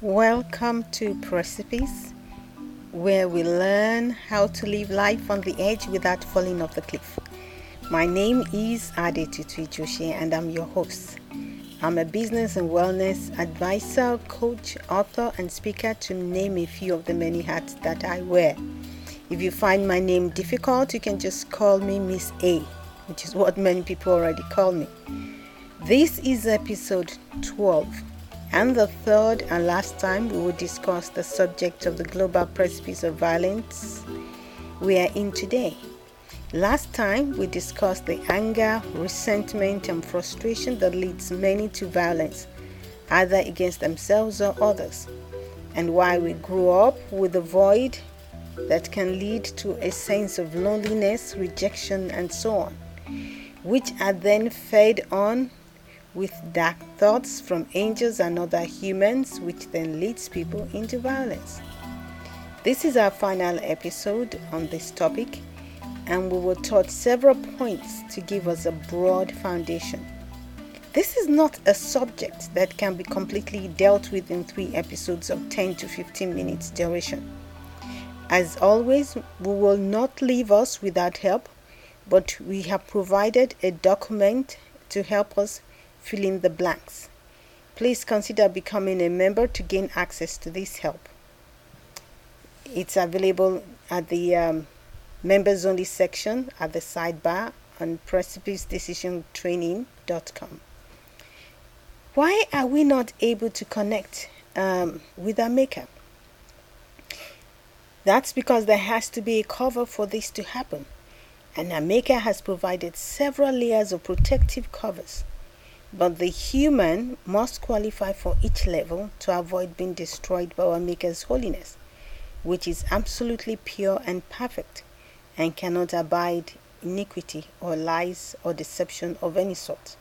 Welcome to Precipice, where we learn how to live life on the edge without falling off the cliff. My name is Adetutu Joshi, and I'm your host. I'm a business and wellness advisor, coach, author, and speaker, to name a few of the many hats that I wear. If you find my name difficult, you can just call me Miss A, which is what many people already call me. This is episode 12 and the third and last time, we will discuss the subject of the global precipice of violence we are in today. Last time, we discussed the anger, resentment, and frustration that leads many to violence, either against themselves or others, and why we grew up with a void that can lead to a sense of loneliness, rejection, and so on, which are then fed on with dark thoughts from angels and other humans, which then leads people into violence. This is our final episode on this topic, and we will touch several points to give us a broad foundation. This is not a subject that can be completely dealt with in three episodes of 10 to 15 minutes duration. As always, we will not leave us without help, but we have provided a document to help us fill in the blanks. Please consider becoming a member to gain access to this help. It's available at the um, members only section at the sidebar on precipicedecisiontraining.com. Why are we not able to connect um, with our maker? That's because there has to be a cover for this to happen, and our maker has provided several layers of protective covers but the human must qualify for each level to avoid being destroyed by our Maker's holiness, which is absolutely pure and perfect and cannot abide iniquity or lies or deception of any sort.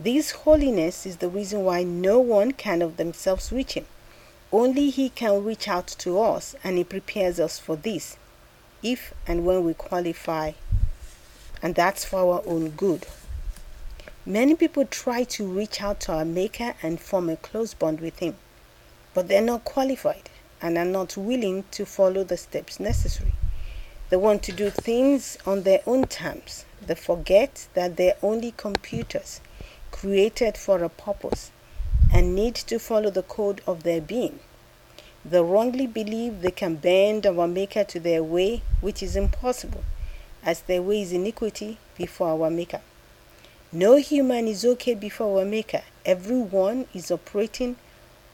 This holiness is the reason why no one can of themselves reach Him. Only He can reach out to us, and He prepares us for this, if and when we qualify, and that's for our own good. Many people try to reach out to our Maker and form a close bond with Him, but they're not qualified and are not willing to follow the steps necessary. They want to do things on their own terms. They forget that they're only computers created for a purpose and need to follow the code of their being. They wrongly believe they can bend our Maker to their way, which is impossible, as their way is iniquity before our Maker. No human is okay before our Maker. Everyone is operating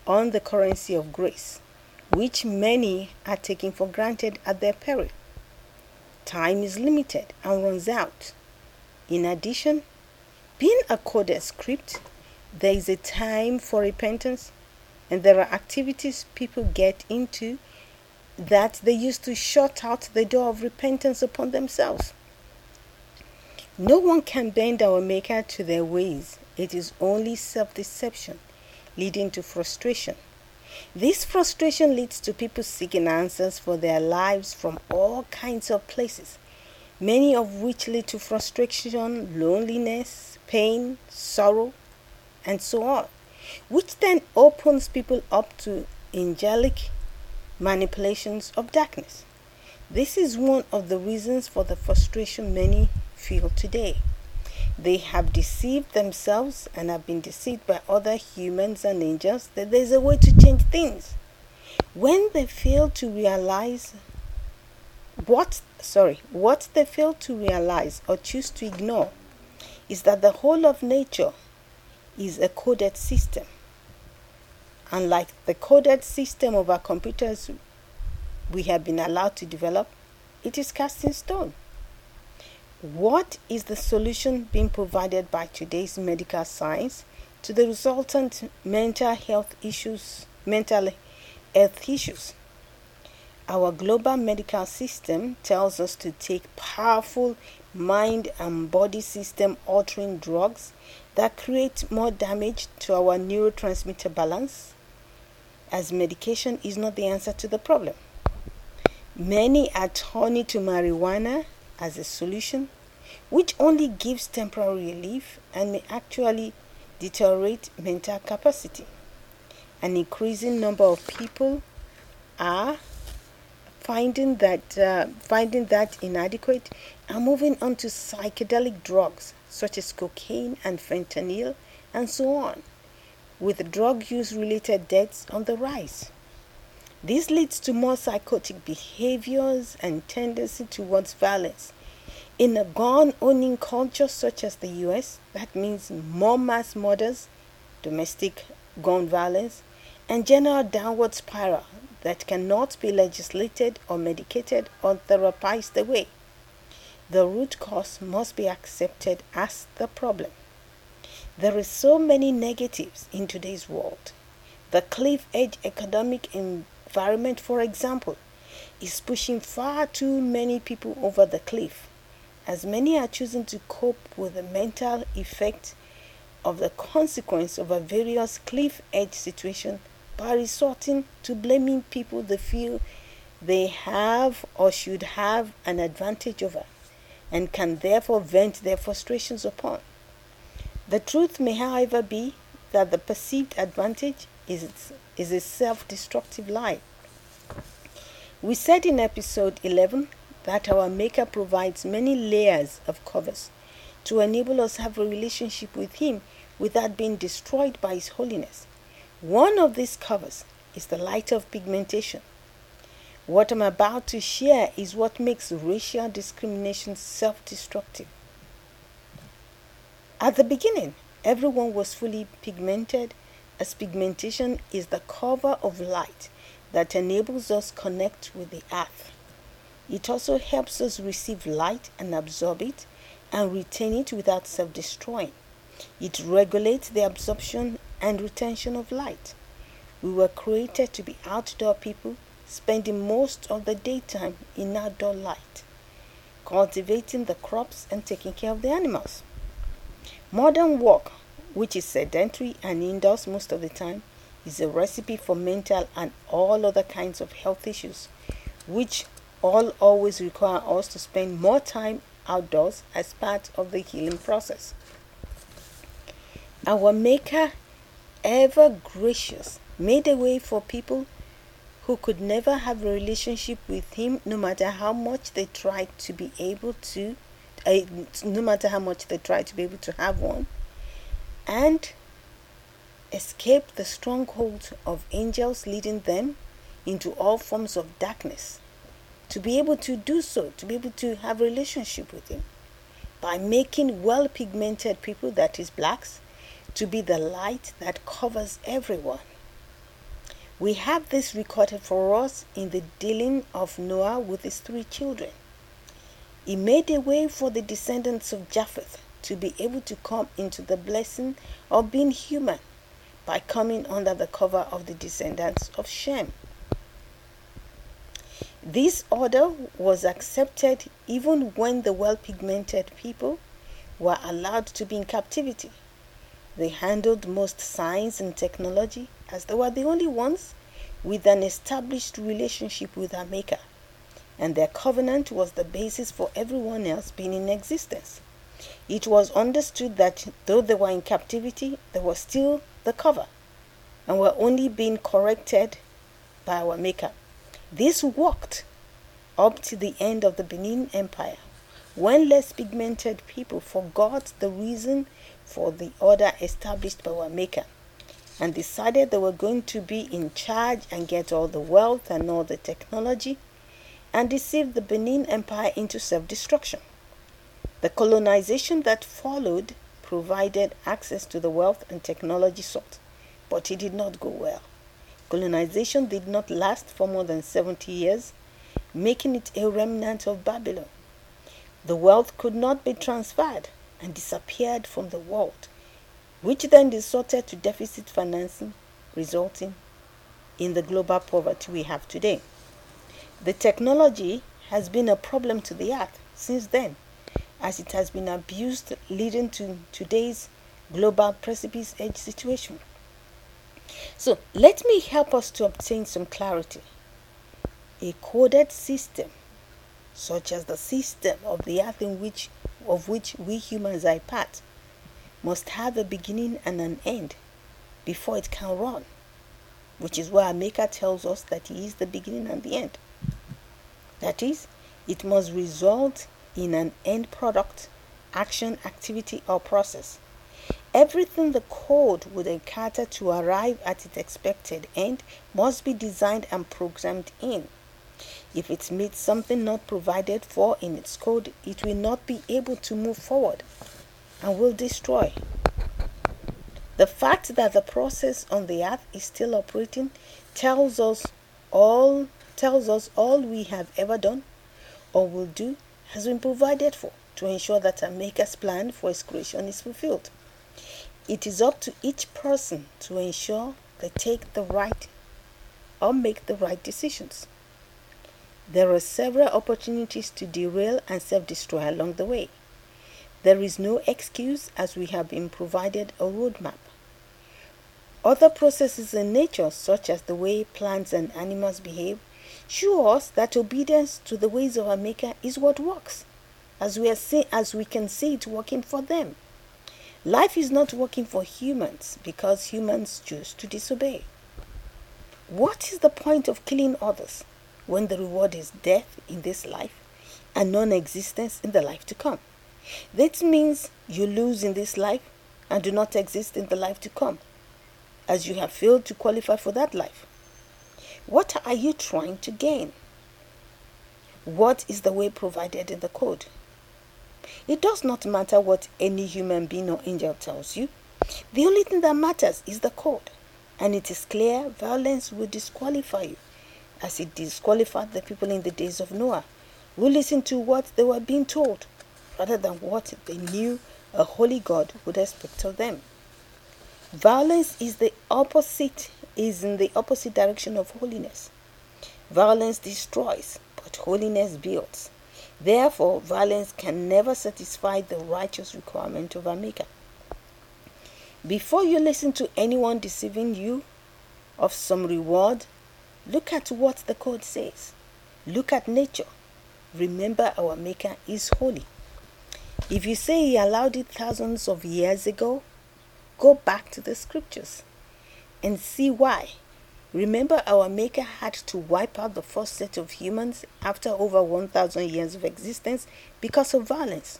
on the currency of grace, which many are taking for granted at their peril. Time is limited and runs out. In addition, being a script, there is a time for repentance, and there are activities people get into that they use to shut out the door of repentance upon themselves. No one can bend our Maker to their ways. It is only self deception, leading to frustration. This frustration leads to people seeking answers for their lives from all kinds of places, many of which lead to frustration, loneliness, pain, sorrow, and so on, which then opens people up to angelic manipulations of darkness. This is one of the reasons for the frustration many feel today. They have deceived themselves and have been deceived by other humans and angels that there's a way to change things. When they fail to realize what sorry, what they fail to realize or choose to ignore is that the whole of nature is a coded system. Unlike the coded system of our computers we have been allowed to develop, it is cast in stone. What is the solution being provided by today's medical science to the resultant mental health issues, mental health issues? Our global medical system tells us to take powerful mind and body system altering drugs that create more damage to our neurotransmitter balance, as medication is not the answer to the problem. Many are turning to marijuana as a solution, which only gives temporary relief and may actually deteriorate mental capacity. an increasing number of people are finding that uh, finding that inadequate and moving on to psychedelic drugs such as cocaine and fentanyl and so on with drug use related deaths on the rise this leads to more psychotic behaviors and tendency towards violence in a gun owning culture such as the US that means more mass murders domestic gun violence and general downward spiral that cannot be legislated or medicated or therapized away. The root cause must be accepted as the problem. There is so many negatives in today's world. The cliff edge economic environment, for example, is pushing far too many people over the cliff, as many are choosing to cope with the mental effect of the consequence of a various cliff edge situation by resorting to blaming people they feel they have or should have an advantage over and can therefore vent their frustrations upon. The truth may, however, be that the perceived advantage is, is a self destructive lie. We said in episode 11 that our Maker provides many layers of covers to enable us have a relationship with Him without being destroyed by His holiness. One of these covers is the light of pigmentation. What I'm about to share is what makes racial discrimination self destructive. At the beginning, everyone was fully pigmented, as pigmentation is the cover of light that enables us connect with the earth. It also helps us receive light and absorb it and retain it without self destroying. It regulates the absorption and retention of light. We were created to be outdoor people, spending most of the daytime in outdoor light, cultivating the crops and taking care of the animals. Modern work, which is sedentary and indoors most of the time, is a recipe for mental and all other kinds of health issues, which all always require us to spend more time outdoors as part of the healing process. Our Maker ever gracious, made a way for people who could never have a relationship with him no matter how much they tried to be able to uh, no matter how much they tried to be able to have one and escape the stronghold of angels leading them into all forms of darkness to be able to do so to be able to have relationship with him by making well pigmented people that is blacks to be the light that covers everyone. We have this recorded for us in the dealing of Noah with his three children. He made a way for the descendants of Japheth to be able to come into the blessing of being human by coming under the cover of the descendants of Shem. This order was accepted even when the well pigmented people were allowed to be in captivity they handled most science and technology as they were the only ones with an established relationship with their Maker, and their covenant was the basis for everyone else being in existence. It was understood that though they were in captivity, they were still the cover and were only being corrected by our Maker. This worked up to the end of the Benin Empire, when less pigmented people forgot the reason for the order established by our Maker and decided they were going to be in charge and get all the wealth and all the technology and deceived the Benin Empire into self destruction. The colonization that followed provided access to the wealth and technology sought, but it did not go well. Colonization did not last for more than 70 years, making it a remnant of Babylon. The wealth could not be transferred and disappeared from the world, which then resorted to deficit financing, resulting in the global poverty we have today. The technology has been a problem to the earth since then, as it has been abused, leading to today's global precipice edge situation. So, let me help us to obtain some clarity. A coded system, such as the system of the earth in which of which we humans are part, must have a beginning and an end before it can run. which is why our Maker tells us that He is the beginning and the end. That is, it must result in an end product, action, activity, or process. Everything the code would encounter to arrive at its expected end must be designed and programmed in. If it meets something not provided for in its code, it will not be able to move forward and will destroy. The fact that the process on the earth is still operating tells us all tells us all we have ever done or will do has been provided for to ensure that a maker's plan for his creation is fulfilled. It is up to each person to ensure they take the right or make the right decisions. There are several opportunities to derail and self destroy along the way. There is no excuse as we have been provided a roadmap. Other processes in nature, such as the way plants and animals behave, show us that obedience to the ways of our Maker is what works, as we, are see, as we can see it working for them. Life is not working for humans because humans choose to disobey. What is the point of killing others when the reward is death in this life and non existence in the life to come? That means you lose in this life and do not exist in the life to come, as you have failed to qualify for that life. What are you trying to gain? What is the way provided in the code? It does not matter what any human being or angel tells you. The only thing that matters is the code. And it is clear violence will disqualify you, as it disqualified the people in the days of Noah, who listened to what they were being told, rather than what they knew a holy God would expect of them. Violence is the opposite, is in the opposite direction of holiness. Violence destroys, but holiness builds. Therefore, violence can never satisfy the righteous requirement of our Maker. Before you listen to anyone deceiving you of some reward, look at what the code says. Look at nature. Remember, our Maker is holy. If you say He allowed it thousands of years ago, go back to the scriptures and see why. Remember, our Maker had to wipe out the first set of humans after over 1,000 years of existence because of violence.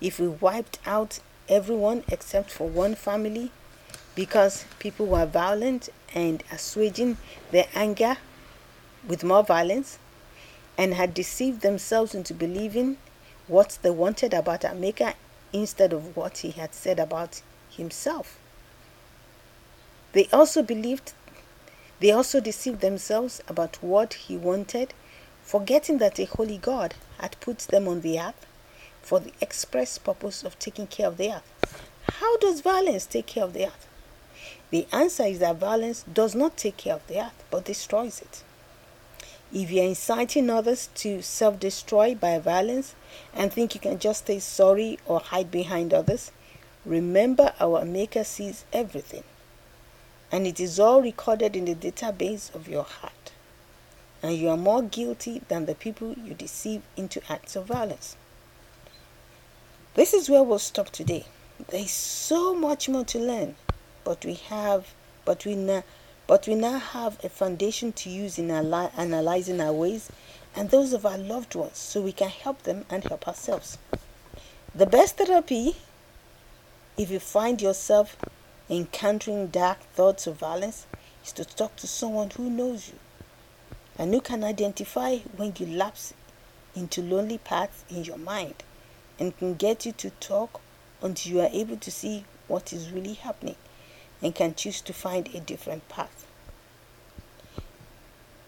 If we wiped out everyone except for one family because people were violent and assuaging their anger with more violence and had deceived themselves into believing what they wanted about our Maker instead of what he had said about himself. They also believed they also deceived themselves about what he wanted, forgetting that a holy God had put them on the earth for the express purpose of taking care of the earth. How does violence take care of the earth? The answer is that violence does not take care of the earth but destroys it. If you are inciting others to self destroy by violence and think you can just stay sorry or hide behind others, remember our Maker sees everything and it is all recorded in the database of your heart. And you are more guilty than the people you deceive into acts of violence. This is where we'll stop today. There is so much more to learn, but we have, but we now, but we now have a foundation to use in analyzing our ways and those of our loved ones, so we can help them and help ourselves. The best therapy, if you find yourself encountering dark thoughts of violence is to talk to someone who knows you and who can identify when you lapse into lonely paths in your mind and can get you to talk until you are able to see what is really happening and can choose to find a different path.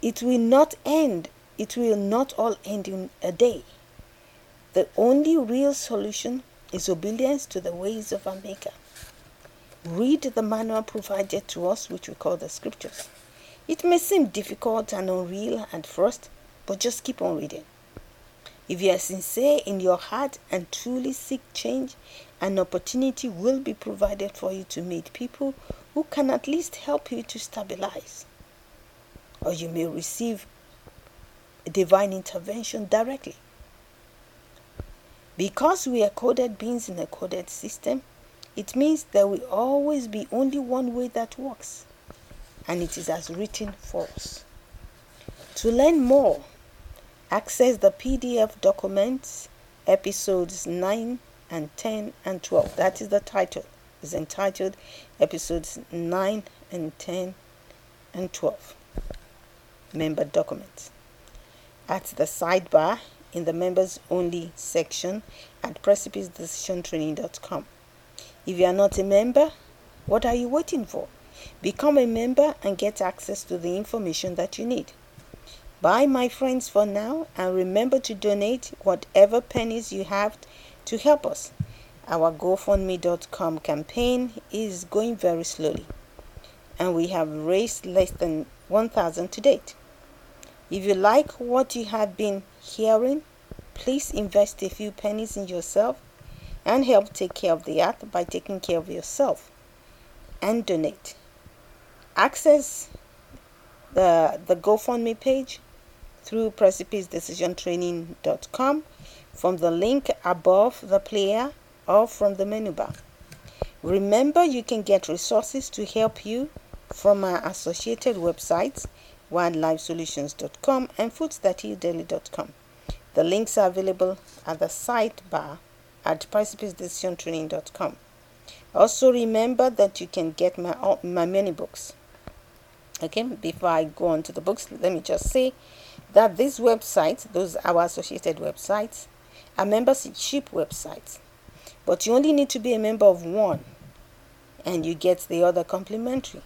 It will not end, it will not all end in a day. The only real solution is obedience to the ways of our Maker. Read the manual provided to us, which we call the scriptures. It may seem difficult and unreal at first, but just keep on reading. If you are sincere in your heart and truly seek change, an opportunity will be provided for you to meet people who can at least help you to stabilize. Or you may receive divine intervention directly. Because we are coded beings in a coded system, it means there will always be only one way that works. and it is as written for us. To learn more, access the PDF documents, episodes 9 and 10 and 12. That is the title. It's entitled episodes 9 and 10 and 12. Member documents. At the sidebar in the members only section at precipicedecisiontraining.com. If you are not a member, what are you waiting for? Become a member and get access to the information that you need. Bye, my friends, for now, and remember to donate whatever pennies you have to help us. Our GoFundMe.com campaign is going very slowly, and we have raised less than 1,000 to date. If you like what you have been hearing, please invest a few pennies in yourself and help take care of the earth by taking care of yourself and donate. Access the, the GoFundMe page through precipicedecisiontraining.com from the link above the player or from the menu bar. Remember, you can get resources to help you from our associated websites wildlifesolutions.com and foodsthathealdaily.com. The links are available at the sidebar at precipicedecisiontraining.com. Also, remember that you can get my, my many books. Okay, before I go on to the books, let me just say that these websites, those our associated websites, are membership websites. But you only need to be a member of one, and you get the other complimentary,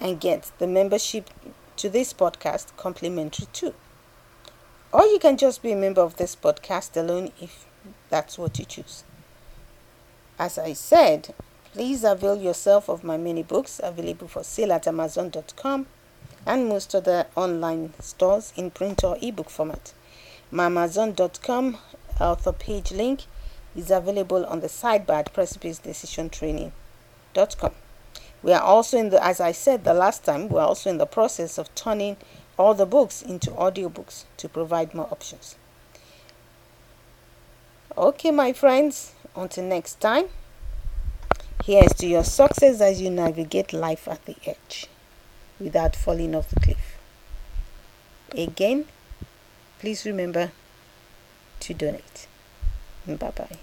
and get the membership to this podcast complimentary too. Or you can just be a member of this podcast alone if that's what you choose. As I said, please avail yourself of my many books available for sale at Amazon.com and most other online stores in print or ebook format. My Amazon.com author page link is available on the sidebar at precipicedecisiontraining.com. We are also in the, as I said the last time, we are also in the process of turning all the books into audiobooks to provide more options. Okay, my friends, until next time, here's to your success as you navigate life at the edge without falling off the cliff. Again, please remember to donate. Bye bye.